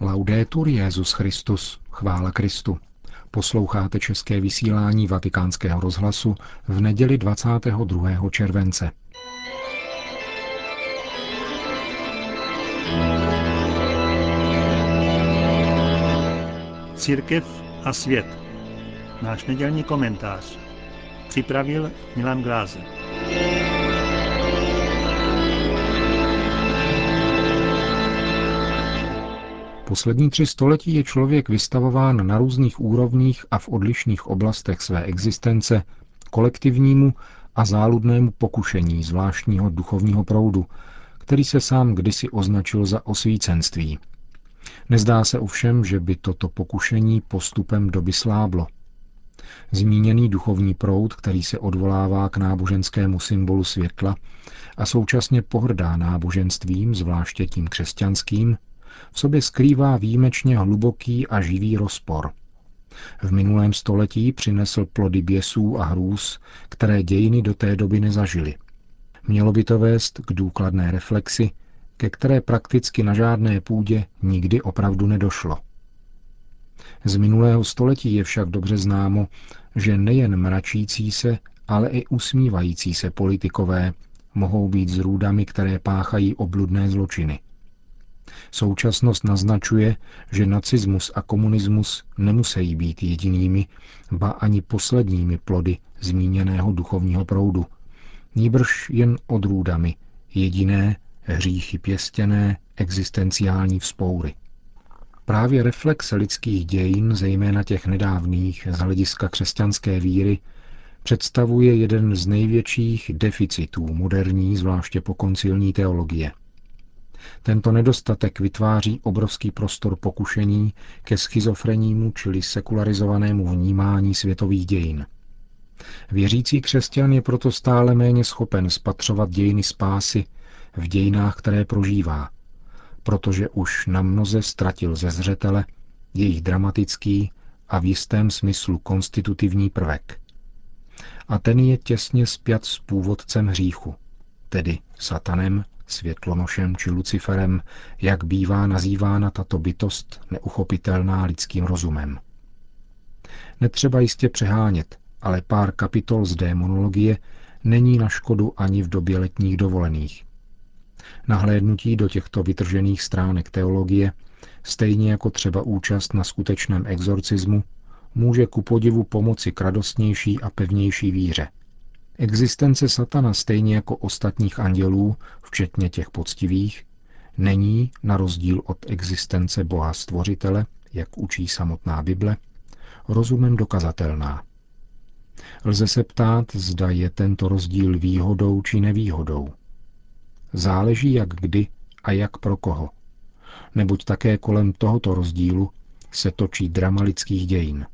Laudetur Jezus Christus, chvála Kristu. Posloucháte české vysílání Vatikánského rozhlasu v neděli 22. července. Církev a svět. Náš nedělní komentář. Připravil Milan Glázer. Poslední tři století je člověk vystavován na různých úrovních a v odlišných oblastech své existence kolektivnímu a záludnému pokušení zvláštního duchovního proudu, který se sám kdysi označil za osvícenství. Nezdá se ovšem, že by toto pokušení postupem doby sláblo. Zmíněný duchovní proud, který se odvolává k náboženskému symbolu světla a současně pohrdá náboženstvím, zvláště tím křesťanským, v sobě skrývá výjimečně hluboký a živý rozpor. V minulém století přinesl plody běsů a hrůz, které dějiny do té doby nezažily. Mělo by to vést k důkladné reflexi, ke které prakticky na žádné půdě nikdy opravdu nedošlo. Z minulého století je však dobře známo, že nejen mračící se, ale i usmívající se politikové mohou být zrůdami, které páchají obludné zločiny. Současnost naznačuje, že nacismus a komunismus nemusí být jedinými, ba ani posledními plody zmíněného duchovního proudu. Níbrž jen odrůdami, jediné, hříchy pěstěné, existenciální vzpoury. Právě reflexe lidských dějin, zejména těch nedávných z hlediska křesťanské víry, představuje jeden z největších deficitů moderní, zvláště pokoncilní teologie – tento nedostatek vytváří obrovský prostor pokušení ke schizofrenímu, čili sekularizovanému vnímání světových dějin. Věřící křesťan je proto stále méně schopen spatřovat dějiny spásy v dějinách, které prožívá, protože už na mnoze ztratil ze zřetele jejich dramatický a v jistém smyslu konstitutivní prvek. A ten je těsně spjat s původcem hříchu, tedy satanem světlonošem či Luciferem, jak bývá nazývána tato bytost neuchopitelná lidským rozumem. Netřeba jistě přehánět, ale pár kapitol z démonologie není na škodu ani v době letních dovolených. Nahlédnutí do těchto vytržených stránek teologie, stejně jako třeba účast na skutečném exorcismu, může ku podivu pomoci k radostnější a pevnější víře – Existence satana stejně jako ostatních andělů, včetně těch poctivých, není, na rozdíl od existence Boha Stvořitele, jak učí samotná Bible, rozumem dokazatelná. Lze se ptát, zda je tento rozdíl výhodou či nevýhodou. Záleží jak kdy a jak pro koho. Neboť také kolem tohoto rozdílu se točí drama lidských dějin.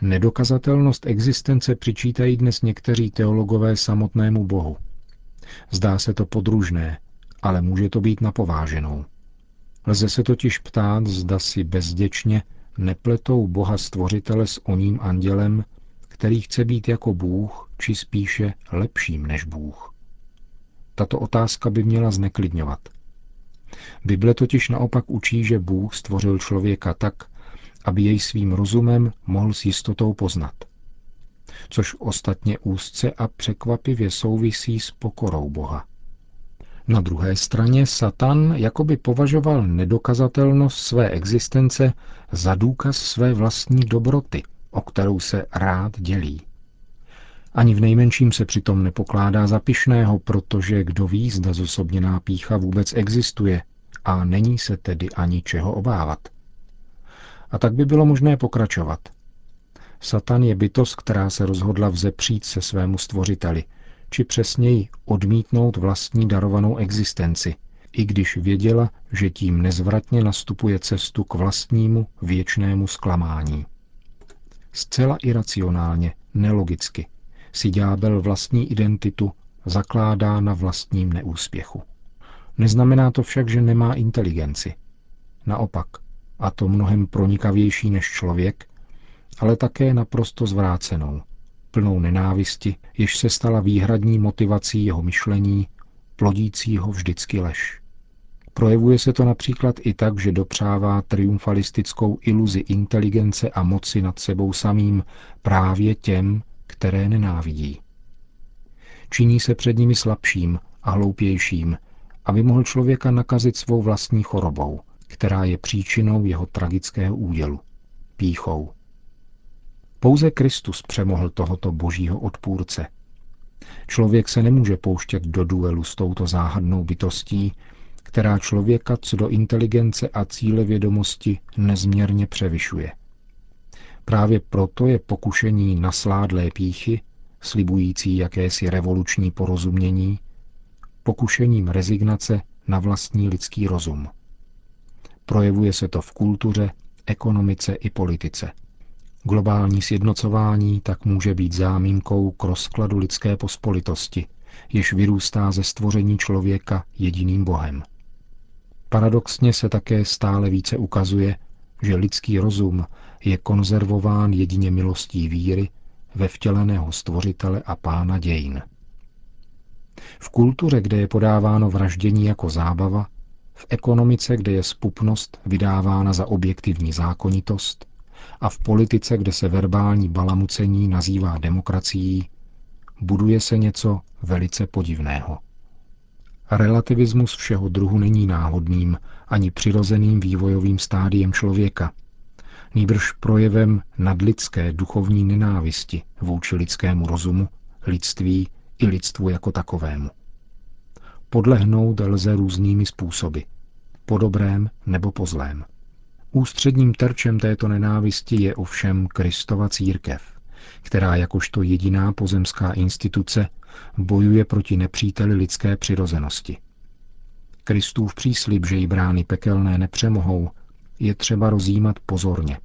Nedokazatelnost existence přičítají dnes někteří teologové samotnému Bohu. Zdá se to podružné, ale může to být napováženou. Lze se totiž ptát, zda si bezděčně nepletou Boha stvořitele s oním andělem, který chce být jako Bůh, či spíše lepším než Bůh. Tato otázka by měla zneklidňovat. Bible totiž naopak učí, že Bůh stvořil člověka tak, aby jej svým rozumem mohl s jistotou poznat. Což ostatně úzce a překvapivě souvisí s pokorou Boha. Na druhé straně Satan jakoby považoval nedokazatelnost své existence za důkaz své vlastní dobroty, o kterou se rád dělí. Ani v nejmenším se přitom nepokládá za pišného, protože kdo ví, zda zosobněná pícha vůbec existuje a není se tedy ani čeho obávat. A tak by bylo možné pokračovat. Satan je bytost, která se rozhodla vzepřít se svému stvořiteli, či přesněji odmítnout vlastní darovanou existenci, i když věděla, že tím nezvratně nastupuje cestu k vlastnímu věčnému zklamání. Zcela iracionálně, nelogicky, si ďábel vlastní identitu zakládá na vlastním neúspěchu. Neznamená to však, že nemá inteligenci. Naopak, a to mnohem pronikavější než člověk, ale také naprosto zvrácenou, plnou nenávisti, jež se stala výhradní motivací jeho myšlení, plodícího vždycky lež. Projevuje se to například i tak, že dopřává triumfalistickou iluzi inteligence a moci nad sebou samým právě těm, které nenávidí. Činí se před nimi slabším a hloupějším, aby mohl člověka nakazit svou vlastní chorobou, která je příčinou jeho tragického údělu – píchou. Pouze Kristus přemohl tohoto božího odpůrce. Člověk se nemůže pouštět do duelu s touto záhadnou bytostí, která člověka co do inteligence a cíle vědomosti nezměrně převyšuje. Právě proto je pokušení nasládlé píchy, slibující jakési revoluční porozumění, pokušením rezignace na vlastní lidský rozum. Projevuje se to v kultuře, ekonomice i politice. Globální sjednocování tak může být zámínkou k rozkladu lidské pospolitosti, jež vyrůstá ze stvoření člověka jediným Bohem. Paradoxně se také stále více ukazuje, že lidský rozum je konzervován jedině milostí víry ve vtěleného stvořitele a pána dějin. V kultuře, kde je podáváno vraždění jako zábava, v ekonomice, kde je spupnost vydávána za objektivní zákonitost a v politice, kde se verbální balamucení nazývá demokracií, buduje se něco velice podivného. Relativismus všeho druhu není náhodným ani přirozeným vývojovým stádiem člověka, nýbrž projevem nadlidské duchovní nenávisti vůči lidskému rozumu, lidství i lidstvu jako takovému. Podlehnout lze různými způsoby, po dobrém nebo po zlém. Ústředním terčem této nenávisti je ovšem Kristova církev, která jakožto jediná pozemská instituce bojuje proti nepříteli lidské přirozenosti. Kristův příslib, že jí brány pekelné nepřemohou, je třeba rozjímat pozorně.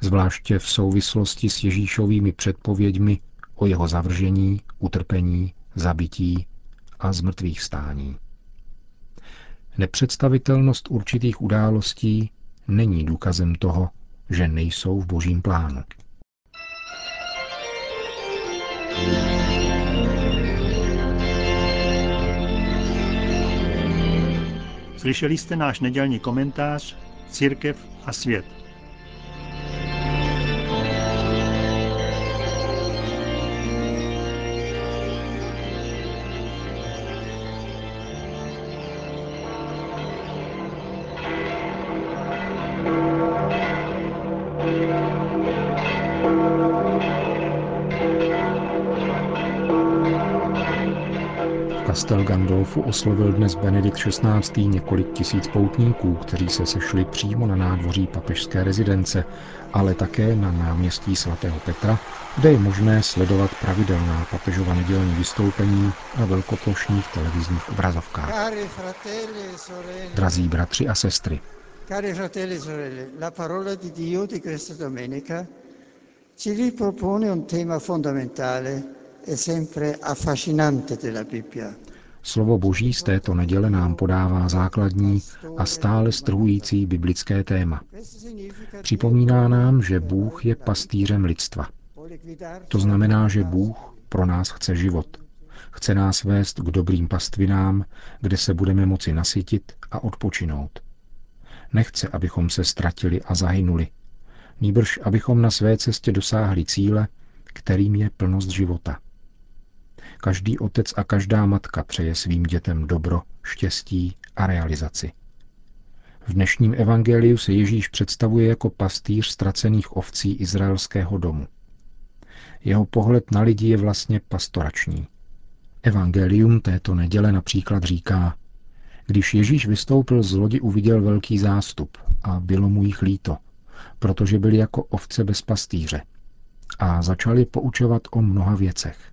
Zvláště v souvislosti s Ježíšovými předpověďmi o jeho zavržení, utrpení, zabití a zmrtvých stání. Nepředstavitelnost určitých událostí není důkazem toho, že nejsou v božím plánu. Slyšeli jste náš nedělní komentář Církev a svět. Kastel Gandolfu oslovil dnes Benedikt XVI. několik tisíc poutníků, kteří se sešli přímo na nádvoří papežské rezidence, ale také na náměstí svatého Petra, kde je možné sledovat pravidelná papežova nedělní vystoupení na velkoplošních televizních obrazovkách. Drazí bratři a sestry, Cari fratelli e sorelle, la parola di Dio di questa domenica ci ripropone un tema fondamentale Slovo Boží z této neděle nám podává základní a stále strhující biblické téma. Připomíná nám, že Bůh je pastýřem lidstva. To znamená, že Bůh pro nás chce život. Chce nás vést k dobrým pastvinám, kde se budeme moci nasytit a odpočinout. Nechce, abychom se ztratili a zahynuli. Nýbrž, abychom na své cestě dosáhli cíle, kterým je plnost života. Každý otec a každá matka přeje svým dětem dobro, štěstí a realizaci. V dnešním evangeliu se Ježíš představuje jako pastýř ztracených ovcí izraelského domu. Jeho pohled na lidi je vlastně pastorační. Evangelium této neděle například říká, když Ježíš vystoupil z lodi, uviděl velký zástup a bylo mu jich líto, protože byli jako ovce bez pastýře a začali poučovat o mnoha věcech.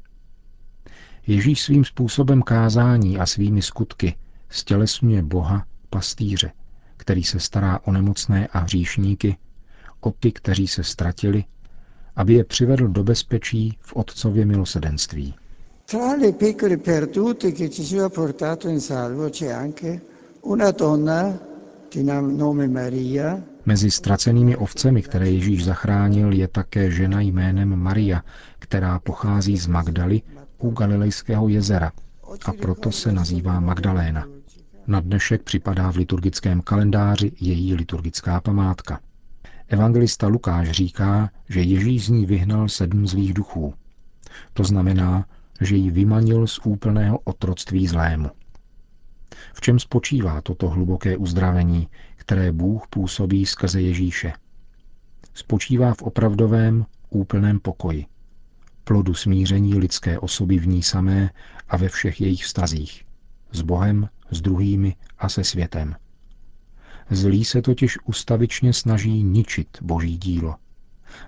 Ježíš svým způsobem kázání a svými skutky stělesňuje Boha, pastýře, který se stará o nemocné a hříšníky, o ty, kteří se ztratili, aby je přivedl do bezpečí v Otcově milosedenství. Tra le piccole perdute che Gesù ha portato in salvo c'è anche una donna di nome Maria. Mezi ztracenými ovcemi, které Ježíš zachránil, je také žena jménem Maria, která pochází z Magdaly u Galilejského jezera a proto se nazývá Magdaléna. Na dnešek připadá v liturgickém kalendáři její liturgická památka. Evangelista Lukáš říká, že Ježíš z ní vyhnal sedm zlých duchů. To znamená, že ji vymanil z úplného otroctví zlému. V čem spočívá toto hluboké uzdravení, které Bůh působí skrze Ježíše? Spočívá v opravdovém, úplném pokoji, plodu smíření lidské osoby v ní samé a ve všech jejich vztazích, s Bohem, s druhými a se světem. Zlý se totiž ustavičně snaží ničit boží dílo.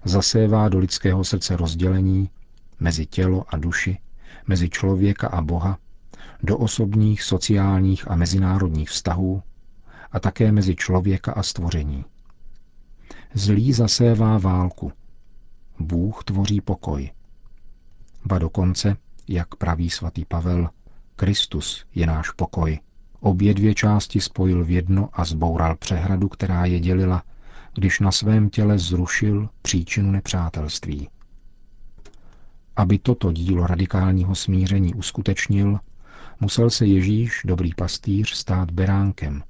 Zasévá do lidského srdce rozdělení mezi tělo a duši, mezi člověka a Boha, do osobních, sociálních a mezinárodních vztahů a také mezi člověka a stvoření. Zlý zasévá válku. Bůh tvoří pokoj. Ba dokonce, jak praví svatý Pavel, Kristus je náš pokoj. Obě dvě části spojil v jedno a zboural přehradu, která je dělila, když na svém těle zrušil příčinu nepřátelství. Aby toto dílo radikálního smíření uskutečnil, musel se Ježíš, dobrý pastýř, stát beránkem,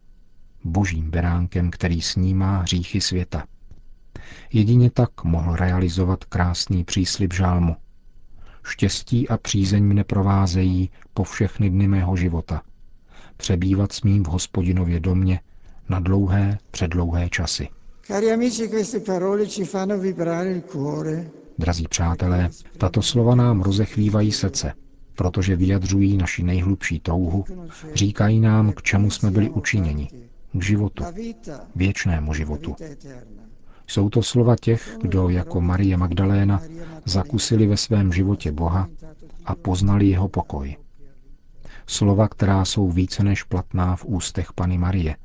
božím beránkem, který snímá hříchy světa. Jedině tak mohl realizovat krásný příslib žálmu. Štěstí a přízeň mne provázejí po všechny dny mého života. Přebývat smím v hospodinově domě na dlouhé, předlouhé časy. Cari amici, queste parole ci fanno vibrare il cuore. Drazí přátelé, tato slova nám rozechvívají srdce, protože vyjadřují naši nejhlubší touhu, říkají nám, k čemu jsme byli učiněni, k životu, věčnému životu. Jsou to slova těch, kdo jako Marie Magdaléna zakusili ve svém životě Boha a poznali jeho pokoj. Slova, která jsou více než platná v ústech Pany Marie,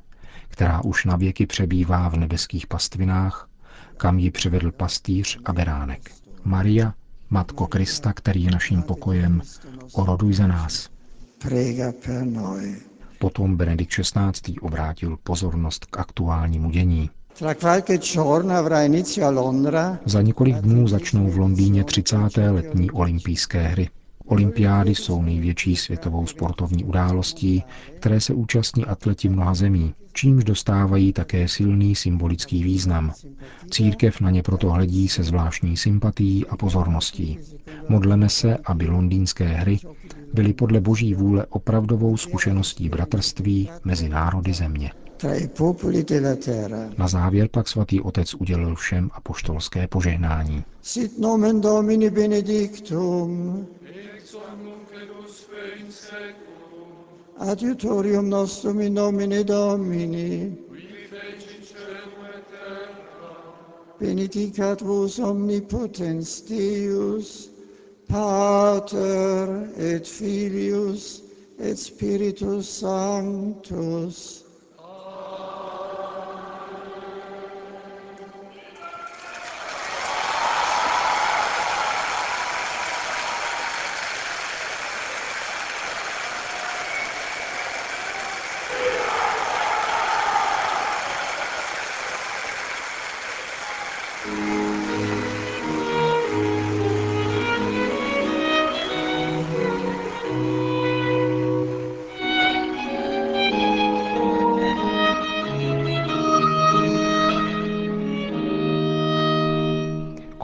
která už na věky přebývá v nebeských pastvinách, kam ji přivedl pastýř a beránek. Maria, Matko Krista, který je naším pokojem, oroduj za nás. Potom Benedikt XVI. obrátil pozornost k aktuálnímu dění. Za několik dnů začnou v Londýně 30. letní olympijské hry. Olympiády jsou největší světovou sportovní událostí, které se účastní atleti mnoha zemí, čímž dostávají také silný symbolický význam. Církev na ně proto hledí se zvláštní sympatií a pozorností. Modleme se, aby londýnské hry byly podle boží vůle opravdovou zkušeností bratrství mezi národy země. Na závěr pak svatý otec udělil všem apoštolské požehnání. Sit nomen Domini benedictum. Adiutorium nostrum in nomine Domini. Benedicat vos omnipotens Deus, Pater et Filius et Spiritus Sanctus.